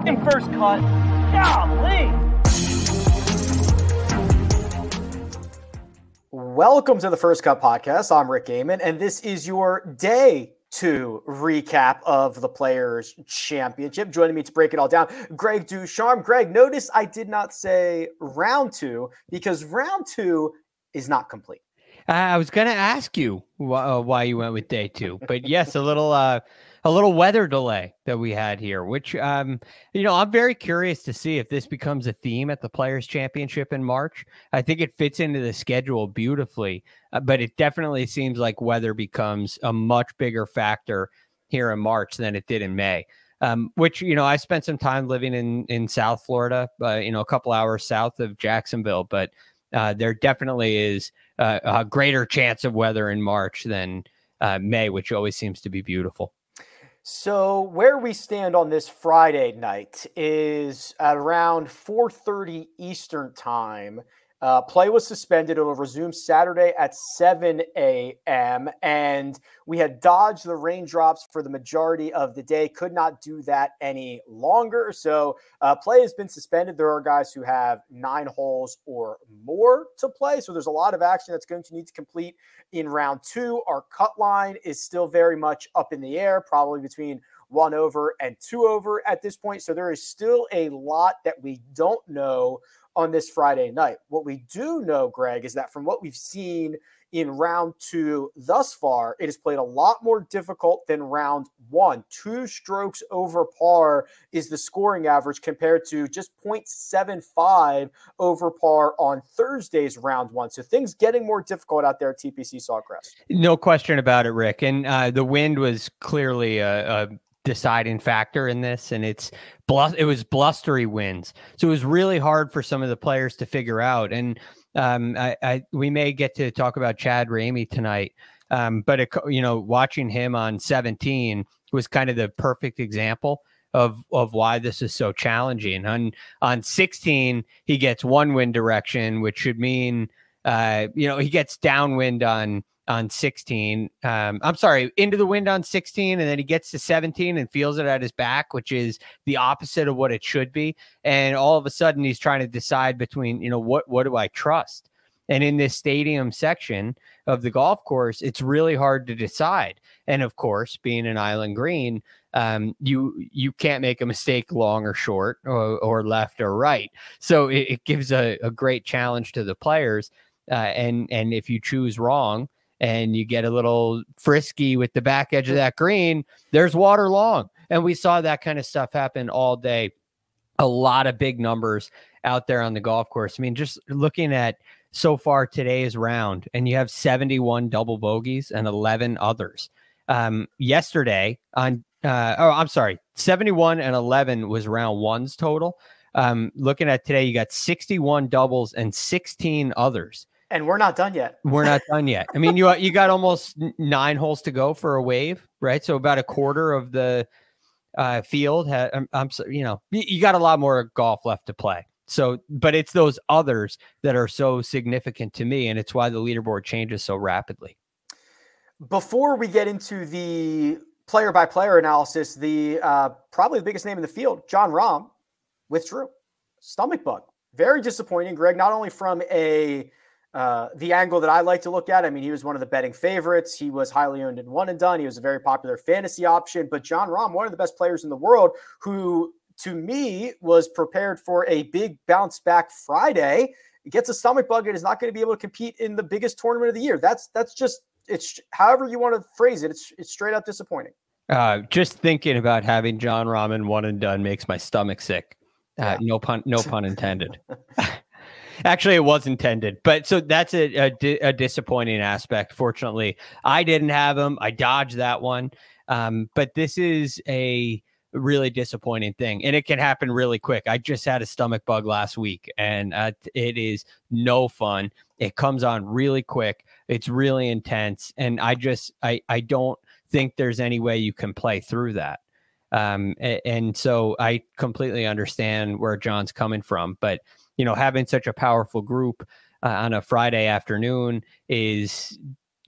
Freaking first cut. Golly. Welcome to the First Cut Podcast. I'm Rick Gehman, and this is your day two recap of the Players Championship. Joining me to break it all down, Greg DuCharme. Greg, notice I did not say round two because round two is not complete. Uh, I was going to ask you wh- uh, why you went with day two, but yes, a little uh, a little weather delay that we had here, which um, you know I'm very curious to see if this becomes a theme at the Players Championship in March. I think it fits into the schedule beautifully, uh, but it definitely seems like weather becomes a much bigger factor here in March than it did in May. Um, which you know I spent some time living in in South Florida, uh, you know, a couple hours south of Jacksonville, but uh, there definitely is a greater chance of weather in March than uh, May, which always seems to be beautiful. So where we stand on this Friday night is at around 4:30 Eastern time. Uh, play was suspended. It will resume Saturday at 7 a.m. And we had dodged the raindrops for the majority of the day. Could not do that any longer. So uh, play has been suspended. There are guys who have nine holes or more to play. So there's a lot of action that's going to need to complete in round two. Our cut line is still very much up in the air, probably between one over and two over at this point. So there is still a lot that we don't know on this Friday night. What we do know, Greg, is that from what we've seen in round two thus far, it has played a lot more difficult than round one. Two strokes over par is the scoring average compared to just 0.75 over par on Thursday's round one. So things getting more difficult out there at TPC Sawgrass. No question about it, Rick. And uh, the wind was clearly a, a deciding factor in this, and it's blus- it was blustery winds, so it was really hard for some of the players to figure out. And um, I, I we may get to talk about Chad Ramey tonight, um, but it, you know, watching him on 17 was kind of the perfect example of of why this is so challenging. On on 16, he gets one wind direction, which should mean uh, you know, he gets downwind on on 16. Um, I'm sorry, into the wind on 16, and then he gets to 17 and feels it at his back, which is the opposite of what it should be. And all of a sudden, he's trying to decide between, you know, what what do I trust? And in this stadium section of the golf course, it's really hard to decide. And of course, being an island green, um, you you can't make a mistake long or short or, or left or right. So it, it gives a, a great challenge to the players. Uh, and and if you choose wrong and you get a little frisky with the back edge of that green, there's water long. And we saw that kind of stuff happen all day. A lot of big numbers out there on the golf course. I mean, just looking at so far today's round, and you have 71 double bogeys and 11 others. Um, yesterday on, uh, oh, I'm sorry, 71 and 11 was round one's total. Um, looking at today, you got 61 doubles and 16 others. And we're not done yet. We're not done yet. I mean, you you got almost nine holes to go for a wave, right? So about a quarter of the uh, field. Ha- I'm, I'm you know, you, you got a lot more golf left to play. So, but it's those others that are so significant to me, and it's why the leaderboard changes so rapidly. Before we get into the player by player analysis, the uh, probably the biggest name in the field, Jon Rahm, withdrew. Stomach bug. Very disappointing, Greg, not only from a uh, the angle that I like to look at. I mean, he was one of the betting favorites. He was highly owned in one and done. He was a very popular fantasy option. But Jon Rahm, one of the best players in the world, who to me was prepared for a big bounce back Friday, gets a stomach bug and is not going to be able to compete in the biggest tournament of the year. That's that's just it's however you want to phrase it. It's it's straight up disappointing. Uh, just thinking about having Jon Rahm one and done makes my stomach sick. Uh, yeah. No pun, no pun intended. Actually, it was intended, but so that's a, a, a, disappointing aspect. Fortunately, I didn't have him. I dodged that one. Um, but this is a really disappointing thing, and it can happen really quick. I just had a stomach bug last week, and uh, it is no fun. It comes on really quick. It's really intense, and I just I I don't think there's any way you can play through that. Um, and, and so I completely understand where Jon's coming from, but you know, having such a powerful group uh, on a Friday afternoon is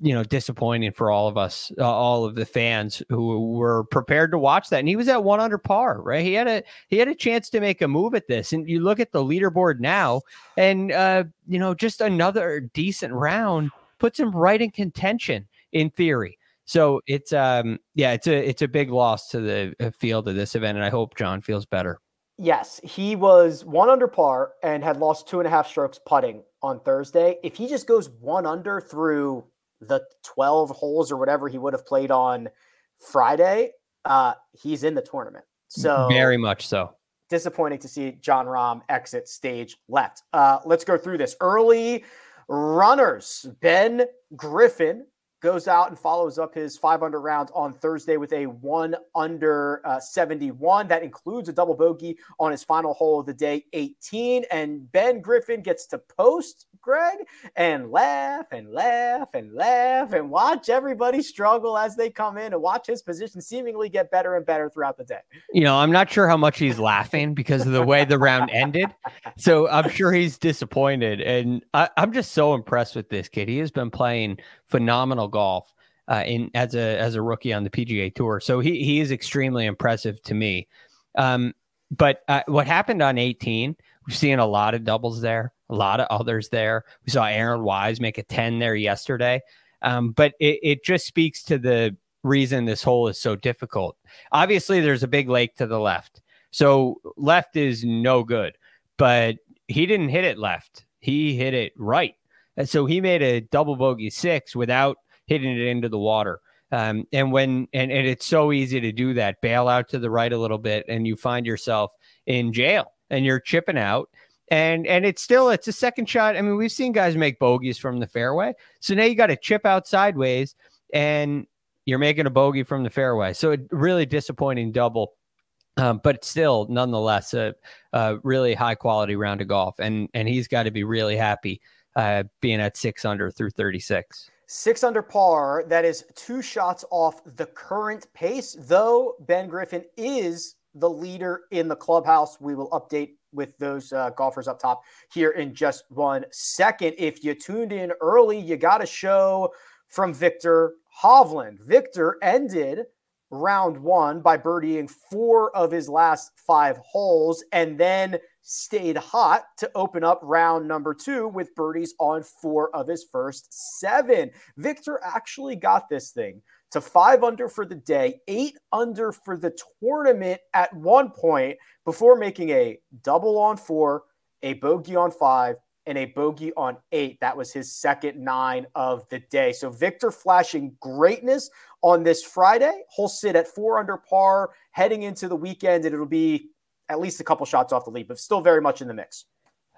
you know disappointing for all of us uh, all of the fans who were prepared to watch that. And he was at one under par right? He had a he had a chance to make a move at this. And you look at the leaderboard now and uh you know just another decent round puts him right in contention in theory. So it's um yeah, it's a it's a big loss to the uh, field of this event, and I hope Jon feels better. Yes, he was one under par and had lost two and a half strokes putting on Thursday. If he just goes one under through the 12 holes or whatever he would have played on Friday, uh, he's in the tournament. So very much so. Disappointing to see Jon Rahm exit stage left. Uh, let's go through this. Early runners. Ben Griffin goes out and follows up his five under round on Thursday with a one under uh, 71. That includes a double bogey on his final hole of the day, 18. And Ben Griffin gets to post, Greg, and laugh and laugh and laugh and watch everybody struggle as they come in and watch his position seemingly get better and better throughout the day. You know, I'm not sure how much he's laughing because of the way the round ended. So I'm sure he's disappointed. And I, I'm just so impressed with this kid. He has been playing phenomenal golf uh, in as a as a rookie on the PGA Tour. So he he is extremely impressive to me. Um, but uh, what happened on 18? We've seen a lot of doubles there, a lot of others there. We saw Aaron Wise make a 10 there yesterday. Um, but it, it just speaks to the reason this hole is so difficult. Obviously, there's a big lake to the left. So left is no good, but he didn't hit it left. He hit it right. And so he made a double bogey six without hitting it into the water. Um, and when and, and it's so easy to do that, bail out to the right a little bit, and you find yourself in jail and you're chipping out. And and it's still it's a second shot. I mean, we've seen guys make bogeys from the fairway. So now you got to chip out sideways and you're making a bogey from the fairway. So it really disappointing double. Um, but still, nonetheless, a, a really high quality round of golf, and and he's got to be really happy uh, being at six under through 36. Six under par. That is two shots off the current pace, though Ben Griffin is the leader in the clubhouse. We will update with those uh, golfers up top here in just one second. If you tuned in early, you got a show from Viktor Hovland. Viktor ended round one by birdieing four of his last five holes and then stayed hot to open up round number two with birdies on four of his first seven. Viktor actually got this thing to five under for the day, eight under for the tournament at one point before making a double on four, a bogey on five, and a bogey on eight. That was his second nine of the day. So Viktor flashing greatness on this Friday. He'll sit at four under par heading into the weekend, and it'll be at least a couple shots off the lead, but still very much in the mix.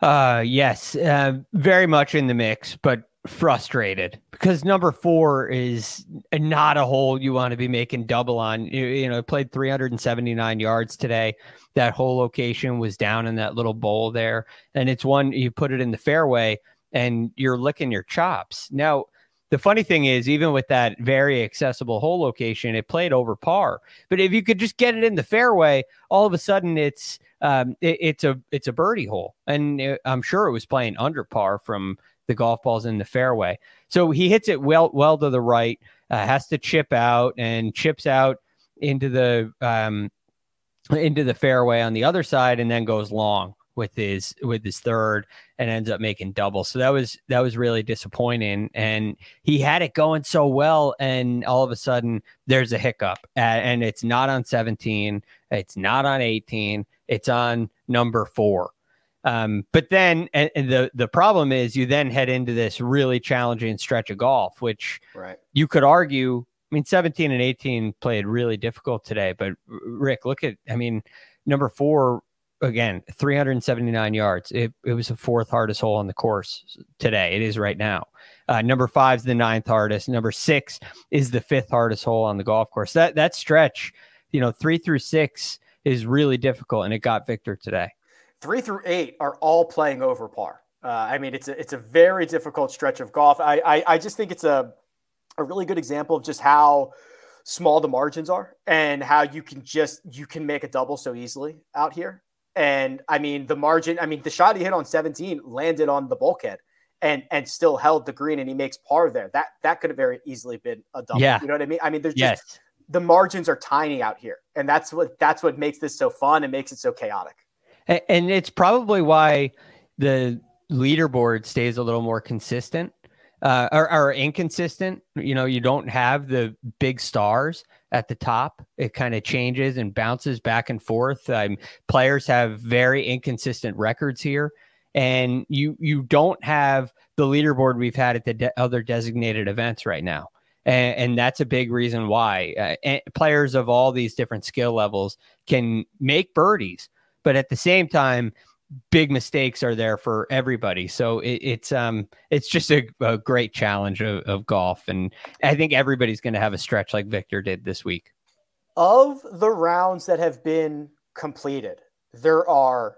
Uh, yes, uh, very much in the mix, but frustrated because number four is not a hole you want to be making double on. You, you know, played 379 yards today. That hole location was down in that little bowl there, and it's one you put it in the fairway and you're licking your chops. Now, the funny thing is, even with that very accessible hole location, it played over par. But if you could just get it in the fairway, all of a sudden it's um, it, it's a it's a birdie hole, and it, I'm sure it was playing under par from the golf balls in the fairway. So he hits it well well to the right, uh, has to chip out and chips out into the um, into the fairway on the other side, and then goes long with his with his third and ends up making double. So that was that was really disappointing. And he had it going so well, and all of a sudden there's a hiccup, and it's not on 17, it's not on 18, it's on number four. Um, but then and, and the the problem is you then head into this really challenging stretch of golf, which right. you could argue. I mean, 17 and 18 played really difficult today, but Rick, look at I mean, number four again, 379 yards. It, it was the fourth hardest hole on the course today. It is right now. Uh, number five is the ninth hardest. Number six is the fifth hardest hole on the golf course. That that stretch, you know, three through six is really difficult, and it got Viktor today. Three through eight are all playing over par. Uh, I mean, it's a it's a very difficult stretch of golf. I, I I just think it's a a really good example of just how small the margins are and how you can just you can make a double so easily out here and I mean, the margin, I mean, the shot he hit on 17 landed on the bulkhead and and still held the green and he makes par there. That that could have very easily been a double. Yeah. You know what I mean? I mean, there's yes. just the margins are tiny out here. And that's what that's what makes this so fun and makes it so chaotic. And, and it's probably why the leaderboard stays a little more consistent uh, or, or inconsistent. You know, you don't have the big stars at the top. It kind of changes and bounces back and forth. Um, players have very inconsistent records here, and you you don't have the leaderboard we've had at the de- other designated events right now. And, and that's a big reason why uh, players of all these different skill levels can make birdies, but at the same time, big mistakes are there for everybody. So it, it's um it's just a, a great challenge of, of, golf, and I think everybody's going to have a stretch like Viktor did this week. Of the rounds that have been completed, there are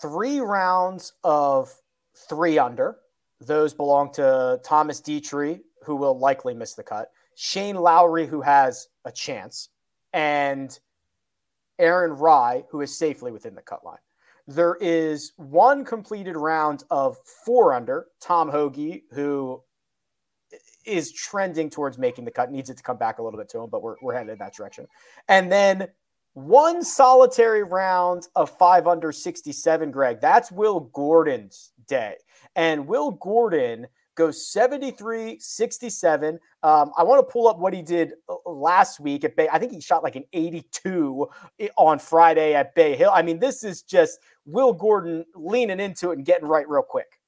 three rounds of three under. Those belong to Thomas Detry, who will likely miss the cut. Shane Lowry, who has a chance, and Aaron Rai, who is safely within the cut line. There is one completed round of four under. Tom Hoge, who is trending towards making the cut, needs it to come back a little bit to him, but we're, we're headed in that direction. And then one solitary round of five under 67, Greg. That's Will Gordon's day. And Will Gordon goes 73 67. Um, I want to pull up what he did uh, last week at Bay. I think he shot like an 82 on Friday at Bay Hill. I mean, this is just Will Gordon leaning into it and getting right real quick.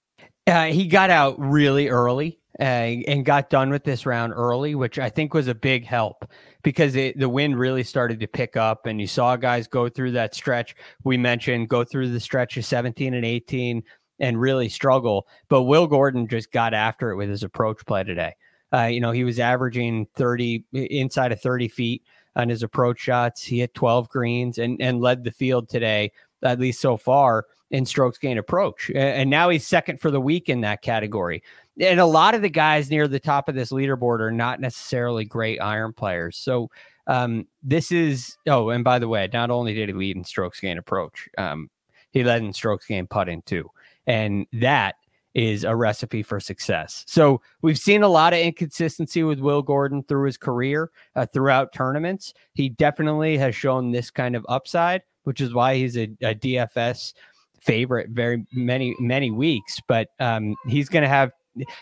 Uh, he got out really early uh, and got done with this round early, which I think was a big help because it, the wind really started to pick up and you saw guys go through that stretch we mentioned, go through the stretch of 17 and 18 and really struggle. But Will Gordon just got after it with his approach play today. Uh, you know, he was averaging 30 inside of 30 feet on his approach shots. He hit 12 greens and, and led the field today, at least so far, in strokes gain approach. And now he's second for the week in that category. And a lot of the guys near the top of this leaderboard are not necessarily great iron players. So um, this is, oh, and by the way, not only did he lead in strokes gain approach, um, he led in strokes gain putting too. And that is a recipe for success. So we've seen a lot of inconsistency with Will Gordon through his career, uh, throughout tournaments. He definitely has shown this kind of upside, which is why he's a, a DFS favorite very many many weeks. But um, he's going to have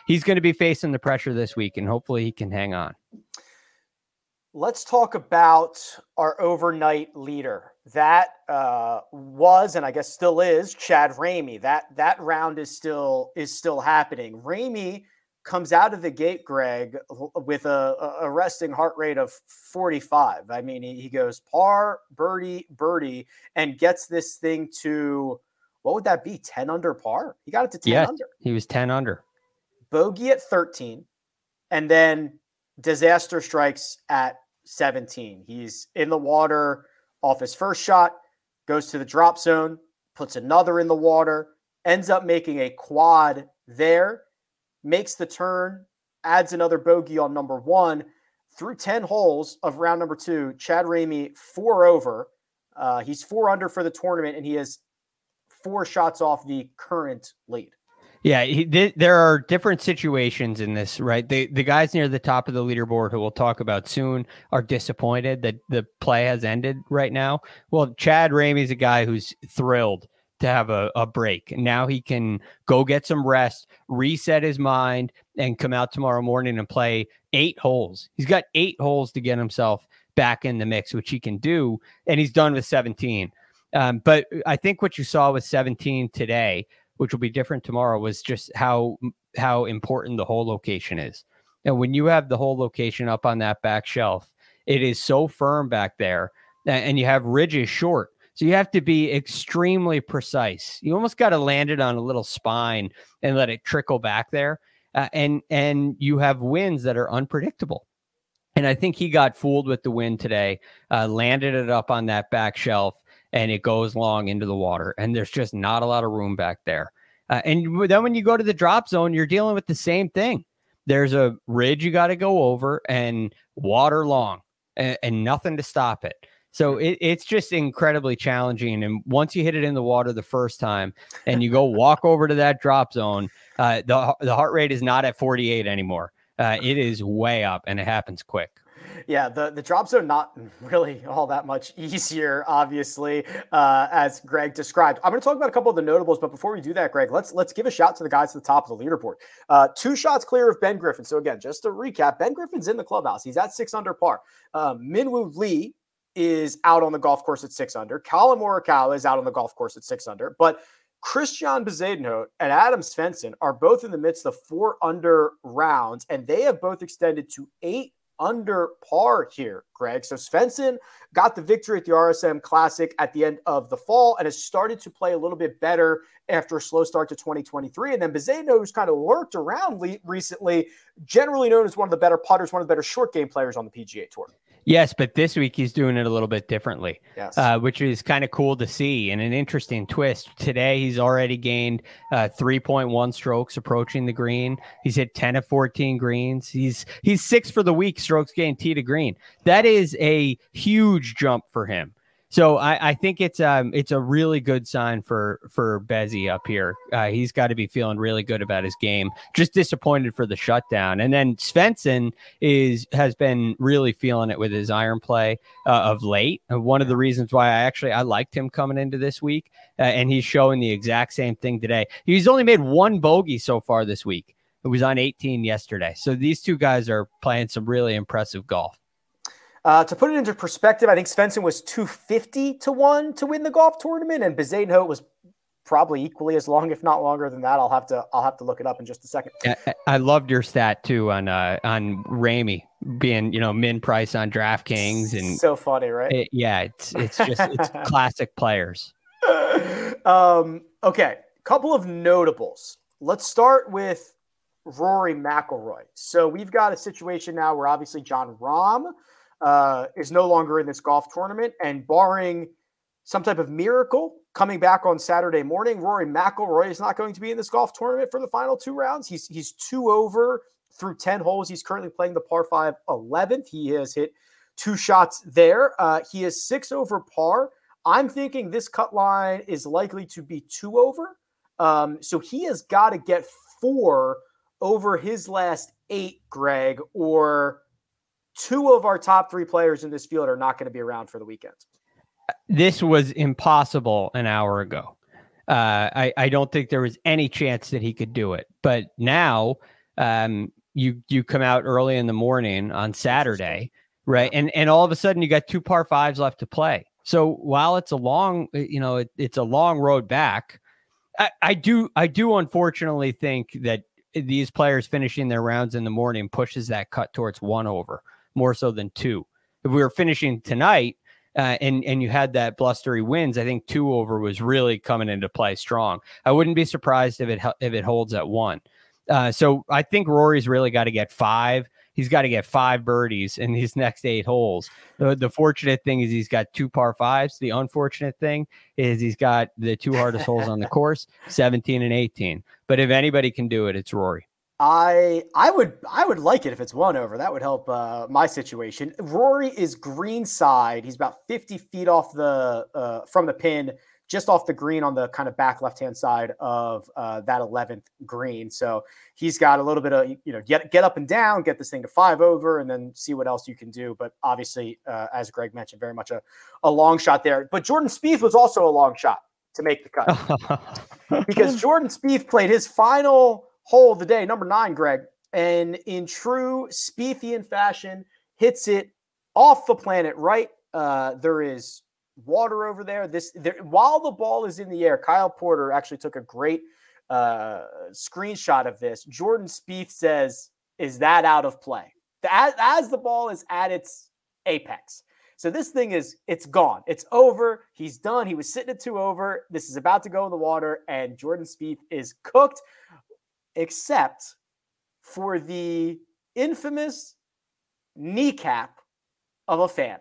he's going to be facing the pressure this week, and hopefully he can hang on. Let's talk about our overnight leader. That uh, was, and I guess still is, Chad Ramey. That that round is still is still happening. Ramey comes out of the gate, Greg, with a, a resting heart rate of 45. I mean, he, he goes par, birdie, birdie, and gets this thing to what would that be? 10 under par? He got it to 10 yes, under. He was 10 under. Bogey at 13, and then disaster strikes at 17. He's in the water off his first shot, goes to the drop zone, puts another in the water, ends up making a quad there, makes the turn, adds another bogey on number one. Through 10 holes of round number two, Chad Ramey four over. Uh, he's four under for the tournament, and he has four shots off the current lead. Yeah, he, th- there are different situations in this, right? The the guys near the top of the leaderboard who we'll talk about soon are disappointed that the play has ended right now. Well, Chad Ramey's a guy who's thrilled to have a, a break. Now he can go get some rest, reset his mind, and come out tomorrow morning and play eight holes. He's got eight holes to get himself back in the mix, which he can do, and he's done with 17. Um, but I think what you saw with 17 today, which will be different tomorrow, was just how how important the hole location is. And when you have the hole location up on that back shelf, it is so firm back there, and you have ridges short. So you have to be extremely precise. You almost got to land it on a little spine and let it trickle back there. Uh, and and you have winds that are unpredictable. And I think he got fooled with the wind today, uh, landed it up on that back shelf, and it goes long into the water. And there's just not a lot of room back there. Uh, and then when you go to the drop zone, you're dealing with the same thing. There's a ridge you got to go over and water long and, and nothing to stop it. So it, it's just incredibly challenging. And once you hit it in the water the first time and you go walk over to that drop zone, uh, the, the heart rate is not at 48 anymore. Uh, it is way up and it happens quick. Yeah, the, the drop zone not really all that much easier, obviously, uh, as Greg described. I'm going to talk about a couple of the notables, but before we do that, Greg, let's let's give a shout to the guys at the top of the leaderboard. Uh, two shots clear of Ben Griffin. So again, just to recap, Ben Griffin's in the clubhouse. He's at six under par. Um, Minwoo Lee is out on the golf course at six under. Collin Morikawa is out on the golf course at six under, but Christian Bezuidenhout and Adam Svensson are both in the midst of four under rounds, and they have both extended to eight under par here, Greg. So Svensson got the victory at the RSM Classic at the end of the fall and has started to play a little bit better after a slow start to 2023. And then Bezuidenhout, who's kind of lurked around le- recently, generally known as one of the better putters, one of the better short game players on the PGA Tour. Yes, but this week he's doing it a little bit differently, yes. uh, which is kind of cool to see and an interesting twist. Today he's already gained uh, 3.1 strokes approaching the green. He's hit 10 of 14 greens. He's he's six for the week strokes gained tee to green. That is a huge jump for him. So I, I, think it's um it's a really good sign for for Bezzy up here. Uh, he's got to be feeling really good about his game. Just disappointed for the shutdown, and then Svensson is has been really feeling it with his iron play uh, of late. And one of the reasons why I actually I liked him coming into this week, uh, and he's showing the exact same thing today. He's only made one bogey so far this week. It was on 18 yesterday. So these two guys are playing some really impressive golf. Uh, to put it into perspective, I think Svensson was 250 to 1 to win the golf tournament, and Bezuidenhout was probably equally as long, if not longer than that. I'll have to I'll have to look it up in just a second. I, I loved your stat too on uh on Ramey being you know min price on DraftKings and so funny, right? It, yeah, it's it's just it's classic players. um, okay, couple of notables. Let's start with Rory McIlroy. So we've got a situation now where obviously Jon Rahm uh, is no longer in this golf tournament. And barring some type of miracle coming back on Saturday morning, Rory McIlroy is not going to be in this golf tournament for the final two rounds. He's he's two over through 10 holes. He's currently playing the par 5 11th. He has hit two shots there. Uh, he is six over par. I'm thinking this cut line is likely to be two over. Um, so he has got to get four over his last eight, Greg, or two of our top three players in this field are not going to be around for the weekend. This was impossible an hour ago. Uh, I, I don't think there was any chance that he could do it. But now um, you you come out early in the morning on Saturday, right? And and all of a sudden you got two par fives left to play. So while it's a long, you know, it, it's a long road back. I, I do I do unfortunately think that these players finishing their rounds in the morning pushes that cut towards one over more so than two. If we were finishing tonight uh, and and you had that blustery winds, I think two over was really coming into play strong. I wouldn't be surprised if it if it holds at one. Uh, so I think Rory's really got to get five. He's got to get five birdies in these next eight holes. The, the fortunate thing is he's got two par fives. The unfortunate thing is he's got the two hardest holes on the course, 17 and 18. But if anybody can do it, it's Rory. I I would I would like it if it's one over. That would help uh, my situation. Rory is green side. He's about 50 feet off the uh, from the pin, just off the green on the kind of back left hand side of uh, that 11th green. So he's got a little bit of you know get get up and down, get this thing to five over, and then see what else you can do. But obviously, uh, as Greg mentioned, very much a, a long shot there. But Jordan Spieth was also a long shot to make the cut because Jordan Spieth played his final hole of the day, number nine, Greg, and in true Spiethian fashion, hits it off the planet right. Uh, there is water over there. This there, while the ball is in the air, Kyle Porter actually took a great uh, screenshot of this. Jordan Spieth says, "Is that out of play?" As, as the ball is at its apex. So this thing is it's gone. It's over. He's done. He was sitting at two over. This is about to go in the water, and Jordan Spieth is cooked, except for the infamous kneecap of a fan.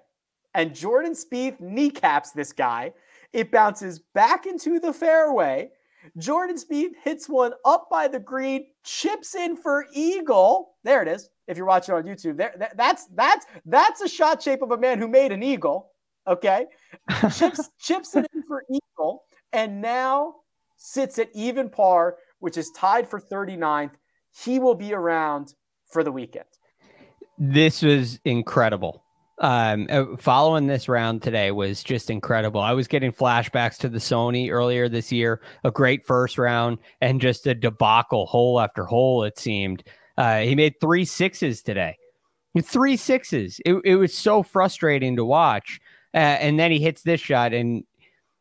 And Jordan Spieth kneecaps this guy. It bounces back into the fairway. Jordan Spieth hits one up by the green, chips in for eagle. There it is. If you're watching on YouTube, there that, that's that's that's a shot shape of a man who made an eagle. Okay, chips chips it in for eagle, and now sits at even par, which is tied for 39th. He will be around for the weekend. This was incredible um, uh, following this round today was just incredible. I was getting flashbacks to the Sony earlier this year, a great first round and just a debacle hole after hole, it seemed. Uh, he made three sixes today. Three sixes. It, it was so frustrating to watch. Uh, and then he hits this shot, and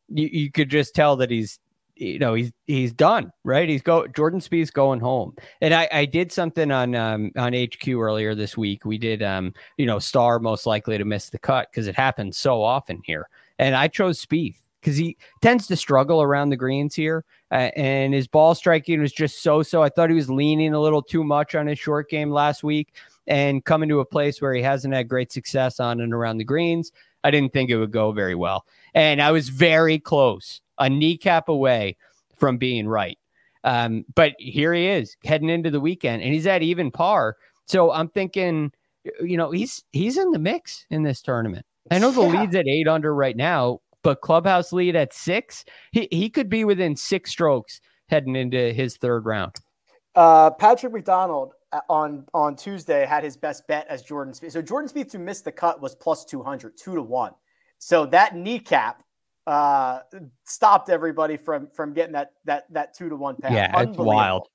you, you could just tell that he's you know he's he's done right? He's go jordan Spieth's going home. And i i did something on um on hq earlier this week. We did um you know star most likely to miss the cut because it happens so often here. And i chose Spieth because he tends to struggle around the greens here. Uh, and his ball striking was just so so i thought he was leaning a little too much on his short game last week and coming to a place where he hasn't had great success on and around the greens. I didn't think it would go very well. And i was very close a kneecap away from being right. Um, but here he is heading into the weekend, and he's at even par. So I'm thinking, you know, he's he's in the mix in this tournament. I know the yeah. lead's at eight under right now, but clubhouse lead at six. He he could be within six strokes heading into his third round. Uh, Patrick McDonald uh, on on Tuesday had his best bet as Jordan Spieth. So Jordan Spieth to miss the cut was plus 200, two to one. So that kneecap uh, stopped everybody from from getting that that that two to one pass. Yeah, it's wild,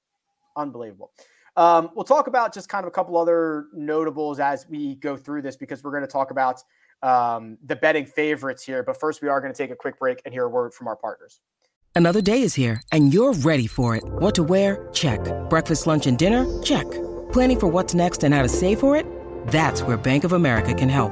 unbelievable. Um, we'll talk about just kind of a couple other notables as we go through this because we're going to talk about um, the betting favorites here. But first, we are going to take a quick break and hear a word from our partners. Another day is here, and you're ready for it. What to wear? Check. Breakfast, lunch, and dinner? Check. Planning for what's next and how to save for it? That's where Bank of America can help.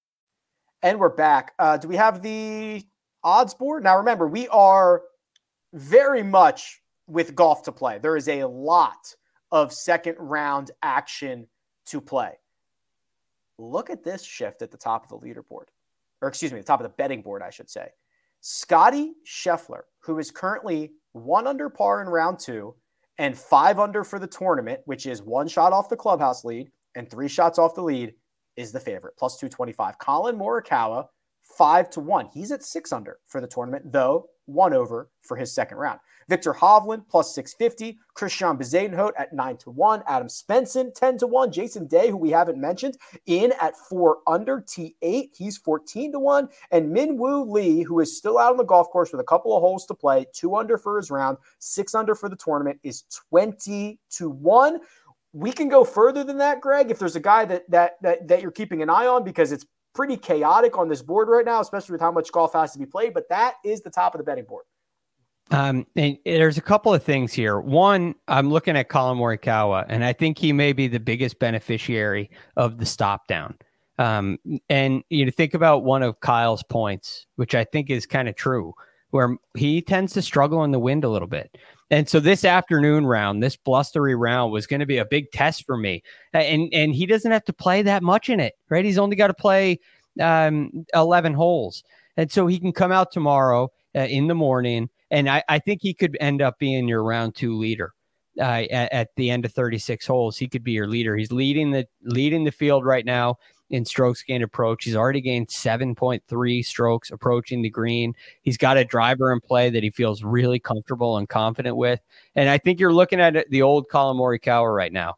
And we're back. Uh, do we have the odds board? Now, remember, we are very much with golf to play. There is a lot of second round action to play. Look at this shift at the top of the leaderboard, or excuse me, the top of the betting board, I should say. Scotty Scheffler, who is currently one under par in round two and five under for the tournament, which is one shot off the clubhouse lead and three shots off the lead, is the favorite, plus 225. Collin Morikawa, five to one. He's at six under for the tournament, though one over for his second round. Viktor Hovland plus 650, Christian Bezuidenhout at 9 to 1, Adam Svensson 10 to 1, Jason Day, who we haven't mentioned, in at 4 under T8, he's 14 to 1, and Minwoo Lee, who is still out on the golf course with a couple of holes to play, 2 under for his round, 6 under for the tournament, is 20 to 1 we can go further than that, Greg. If there's a guy that that that that you're keeping an eye on because it's pretty chaotic on this board right now, especially with how much golf has to be played. But that is the top of the betting board. Um, and there's a couple of things here. One, I'm looking at Collin Morikawa, and I think he may be the biggest beneficiary of the stop down. Um, and you know, think about one of Kyle's points, which I think is kind of true, where he tends to struggle in the wind a little bit. And so this afternoon round, this blustery round was going to be a big test for me. And and he doesn't have to play that much in it, right? He's only got to play um, 11 holes. And so he can come out tomorrow uh, in the morning. And I, I think he could end up being your round two leader. Uh, at, at, the end of 36 holes, he could be your leader. He's leading the leading the field right now in strokes gained approach. He's already gained 7.3 strokes approaching the green. He's got a driver in play that he feels really comfortable and confident with. And I think you're looking at the old Collin Morikawa right now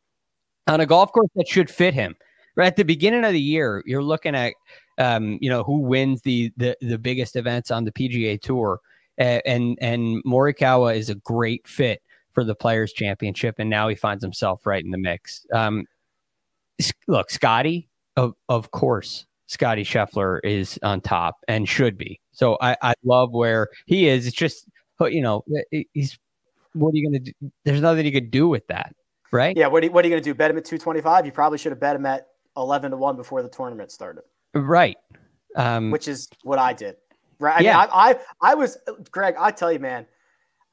on a golf course that should fit him. Right at the beginning of the year, you're looking at um, you know who wins the the the biggest events on the PGA Tour, uh, and and Morikawa is a great fit for the Players Championship, and now he finds himself right in the mix. Um, look, Scotty, of of course, Scotty Scheffler is on top and should be. So I I love where he is. It's just you know he's what are you going to do? There's nothing you could do with that, right? Yeah. What are you, what are you going to do? Bet him at 225? You probably should have bet him at 11 to one before the tournament started. Right. Um, Which is what I did. Right. I yeah. Mean, I, I, I was Greg. I tell you, man,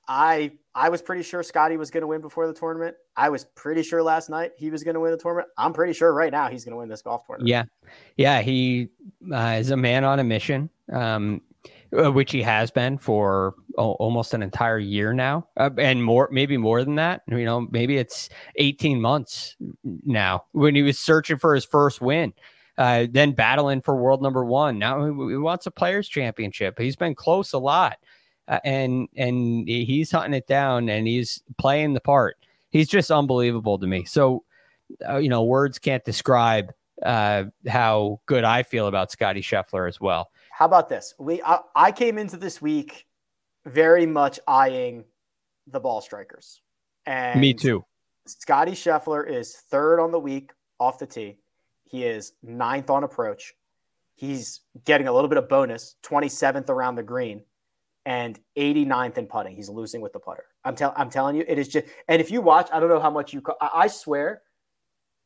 I I was pretty sure Scotty was going to win before the tournament. I was pretty sure last night he was going to win the tournament. I'm pretty sure right now he's going to win this golf tournament. Yeah, yeah. He uh, is a man on a mission, um, uh, which he has been for oh, almost an entire year now, uh, and more, maybe more than that. You know, maybe it's 18 months now when he was searching for his first win uh, then battling for world number one. Now he, wants a players championship. He's been close a lot, uh, and and he's hunting it down and he's playing the part. He's just unbelievable to me. So, uh, you know, words can't describe uh, how good I feel about Scotty Scheffler as well. How about this? We I, I came into this week very much eyeing the ball strikers. And me too. Scotty Scheffler is third on the week off the tee. He is ninth on approach. He's getting a little bit of bonus, 27th around the green and 89th in putting. He's losing with the putter. I'm, tell- I'm telling you, it is just, and if you watch, I don't know how much you, co- I-, I swear,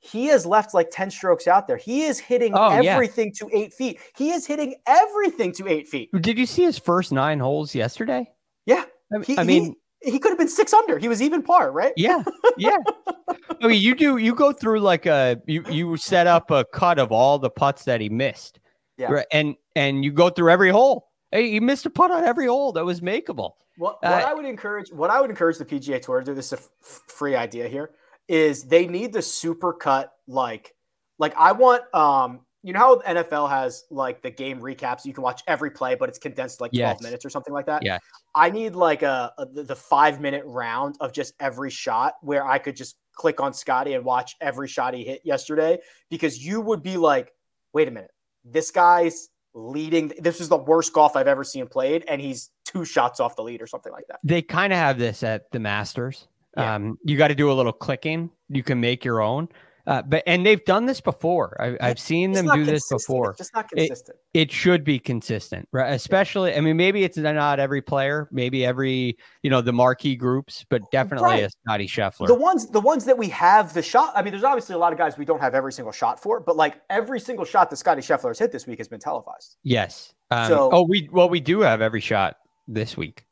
he has left like 10 strokes out there. He is hitting oh, everything yeah. to eight feet. He is hitting everything to eight feet. Did you see his first nine holes yesterday? Yeah. He, I mean, he could have been six under. He was even par, right? Yeah, yeah. I mean, you do you go through like a you you set up a cut of all the putts that he missed, yeah, right? and and you go through every hole. Hey, he missed a putt on every hole that was makeable. What, what uh, I would encourage, what I would encourage the PGA Tour to do this is a f- free idea here is they need the super cut like like I want um you know how NFL has like the game recaps? You can watch every play, but it's condensed like 12 yes. minutes or something like that. Yeah. I need like a, a, the five minute round of just every shot where I could just click on Scotty and watch every shot he hit yesterday because you would be like, wait a minute, this guy's leading. This is the worst golf I've ever seen played, and he's two shots off the lead or something like that. They kind of have this at the Masters. Yeah. Um, you got to do a little clicking. You can make your own. Uh, but and they've done this before. I, have seen them do this before. It's just not consistent. It, it, should be consistent, right? Especially. I mean, maybe it's not every player, maybe every you know the marquee groups, but definitely right. a Scotty Scheffler. The ones, the ones that we have the shot. I mean, there's obviously a lot of guys we don't have every single shot for, but like every single shot that Scotty Scheffler has hit this week has been televised. Yes. Um, so, oh, we well we do have every shot this week.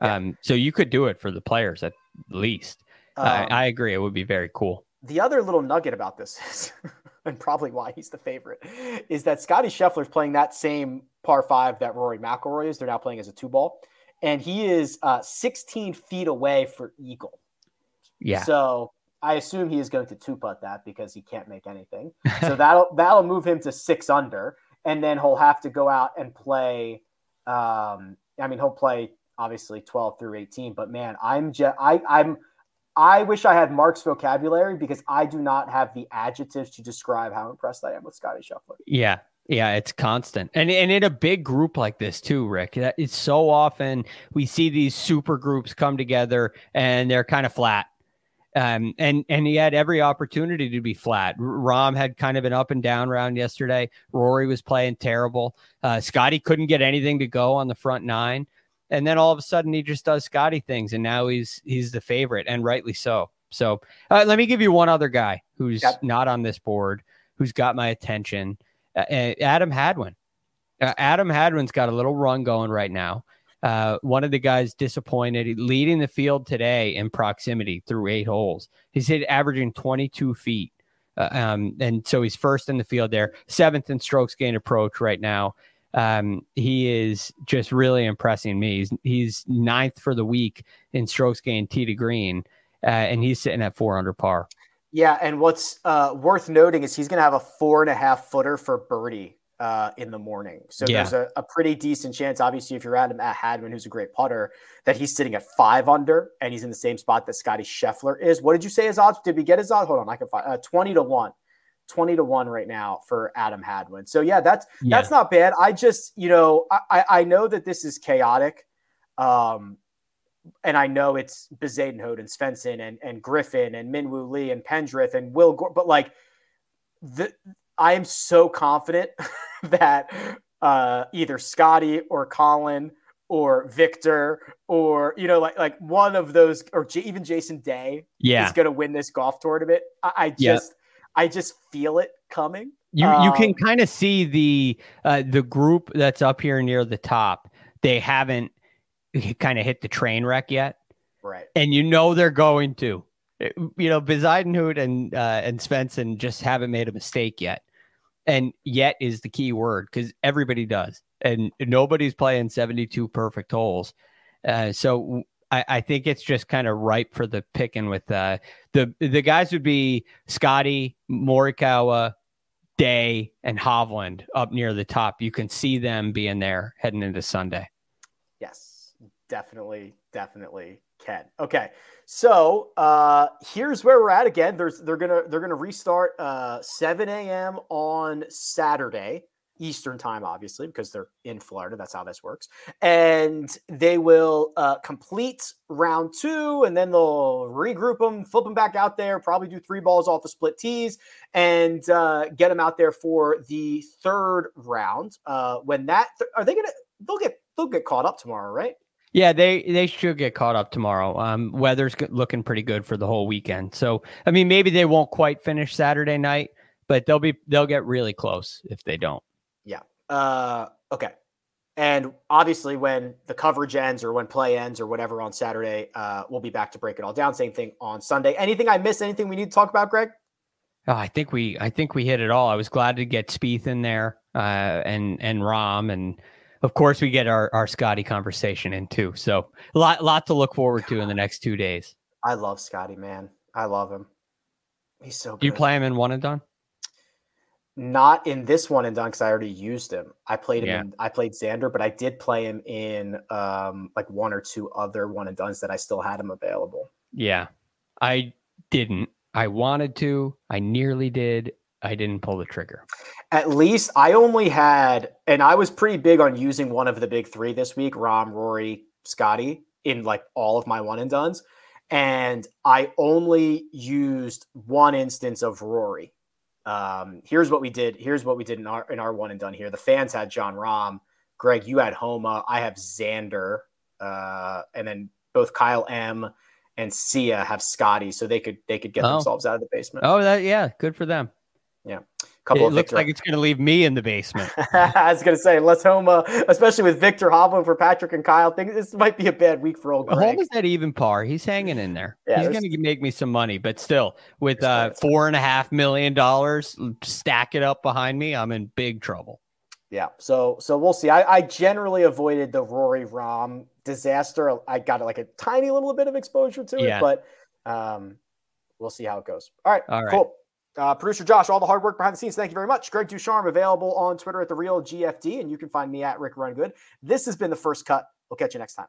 Yeah. Um, so you could do it for the players at least. Um, I, I agree. It would be very cool the other little nugget about this is, and probably why he's the favorite, is that Scotty Scheffler is playing that same par five that Rory McIlroy is. They're now playing as a two ball, and he is uh, 16 feet away for eagle. Yeah. So I assume he is going to two putt that because he can't make anything. So that'll that'll move him to six under, and then he'll have to go out and play. Um, I mean, he'll play obviously 12 through 18, but man, I'm just I I'm I wish I had Mark's vocabulary because I do not have the adjectives to describe how impressed I am with Scotty Scheffler. Yeah. Yeah, it's constant. And and in a big group like this too, Rick. It's so often we see these super groups come together and they're kind of flat. Um, and and he had every opportunity to be flat. Rahm had kind of an up and down round yesterday. Rory was playing terrible. Uh, Scotty couldn't get anything to go on the front nine and then all of a sudden he just does Scotty things, and now he's he's the favorite, and rightly so. So uh, let me give you one other guy who's yep. not on this board, who's got my attention, uh, Adam Hadwin. Uh, Adam Hadwin's got a little run going right now. Uh, one of the guys disappointed, leading the field today in proximity through eight holes. He's hit averaging 22 feet. Uh, um, and so he's first in the field there, seventh in strokes gain approach right now. Um, he is just really impressing me. He's, he's ninth for the week in strokes gain tee to green, uh, and he's sitting at four under par. Yeah, and what's uh, worth noting is he's going to have a four and a half footer for birdie uh, in the morning. So yeah. there's a, a, pretty decent chance, obviously, if you're at him at Hadwin, who's a great putter, that he's sitting at five under and he's in the same spot that Scotty Scheffler is. What did you say his odds? Did we get his odds? Hold on, I can find uh, 20 to 1. 20 to 1 right now for Adam Hadwin. So yeah, that's yeah. that's not bad. I just, you know, I I know that this is chaotic. Um and I know it's Bezuidenhout and Svensson and, and Griffin and Minwoo Lee and Pendrith and Will Gore, but like the I am so confident that uh, either Scotty or Collin or Viktor or you know like like one of those or J- even Jason Day yeah. is going to win this golf tournament. I, I just. I just feel it coming. You um, you can um, kind of see the uh, the group that's up here near the top. They haven't kind of hit the train wreck yet, right? And you know they're going to. You know, Bezuidenhout and uh, and Svensson just haven't made a mistake yet and yet is the key word because everybody does, and nobody's playing 72 perfect holes. Uh, so I, I, think it's just kind of ripe for the picking with uh, the the guys would be Scotty, Morikawa, Day, and Hovland up near the top. You can see them being there heading into Sunday. Yes, definitely, definitely can. Okay. So uh, here's where we're at again. There's they're gonna they're gonna restart uh, 7 a.m. on Saturday Eastern time, obviously because they're in Florida. That's how this works. And they will uh, complete round two, and then they'll regroup them, flip them back out there, probably do three balls off the split tees, and uh, get them out there for the third round. Uh, when that th- are they gonna they'll get they'll get caught up tomorrow, right? Yeah, they they should get caught up tomorrow. Um, weather's looking pretty good for the whole weekend. So, I mean, maybe they won't quite finish Saturday night, but they'll be they'll get really close if they don't. Uh, okay. And obviously, when the coverage ends or when play ends or whatever on Saturday, uh, we'll be back to break it all down. Same thing on Sunday. Anything I missed? Anything we need to talk about, Greg? Oh, I think we I think we hit it all. I was glad to get Spieth in there uh, and and Rahm and of course, we get our, our Scotty conversation in too. So a lot, lot to look forward to in the next two days. I love Scotty, man. I love him. He's so good. Do you play him in one and done? Not in this one and done because I already used him. I played him. Yeah. In, I played Xander, but I did play him in um, like one or two other one and duns that I still had him available. Yeah, I didn't. I wanted to. I nearly did. I didn't pull the trigger. At least I only had, and I was pretty big on using one of the big three this week Rahm, Rory, Scotty in like all of my one and duns. And I only used one instance of Rory. Um, here's what we did. Here's what we did in our in our one and done here. The fans had Jon Rahm, Greg, you had Homa. I have Xander. Uh, and then both Kyle M and Sia have Scotty, so they could they could get oh. themselves out of the basement. Oh, that yeah, good for them. Yeah. Couple it looks Viktor. like it's going to leave me in the basement. I was going to say, unless Homa, especially with Viktor Hovland for Patrick and Kyle, think this might be a bad week for old Greg. Homa's at even par. He's hanging in there. Yeah, He's going to make me some money, but still, with uh, four and a half million dollars, stack it up behind me, I'm in big trouble. Yeah, so so we'll see. I, I generally avoided the Rory Rahm disaster. I got like a tiny little bit of exposure to it, yeah. but um, we'll see how it goes. All right, all right. cool. Uh, Producer Josh, all the hard work behind the scenes. Thank you very much. Greg DuCharme available on Twitter at the real GFD, and you can find me at Rick Run Good. This has been the first cut. We'll catch you next time.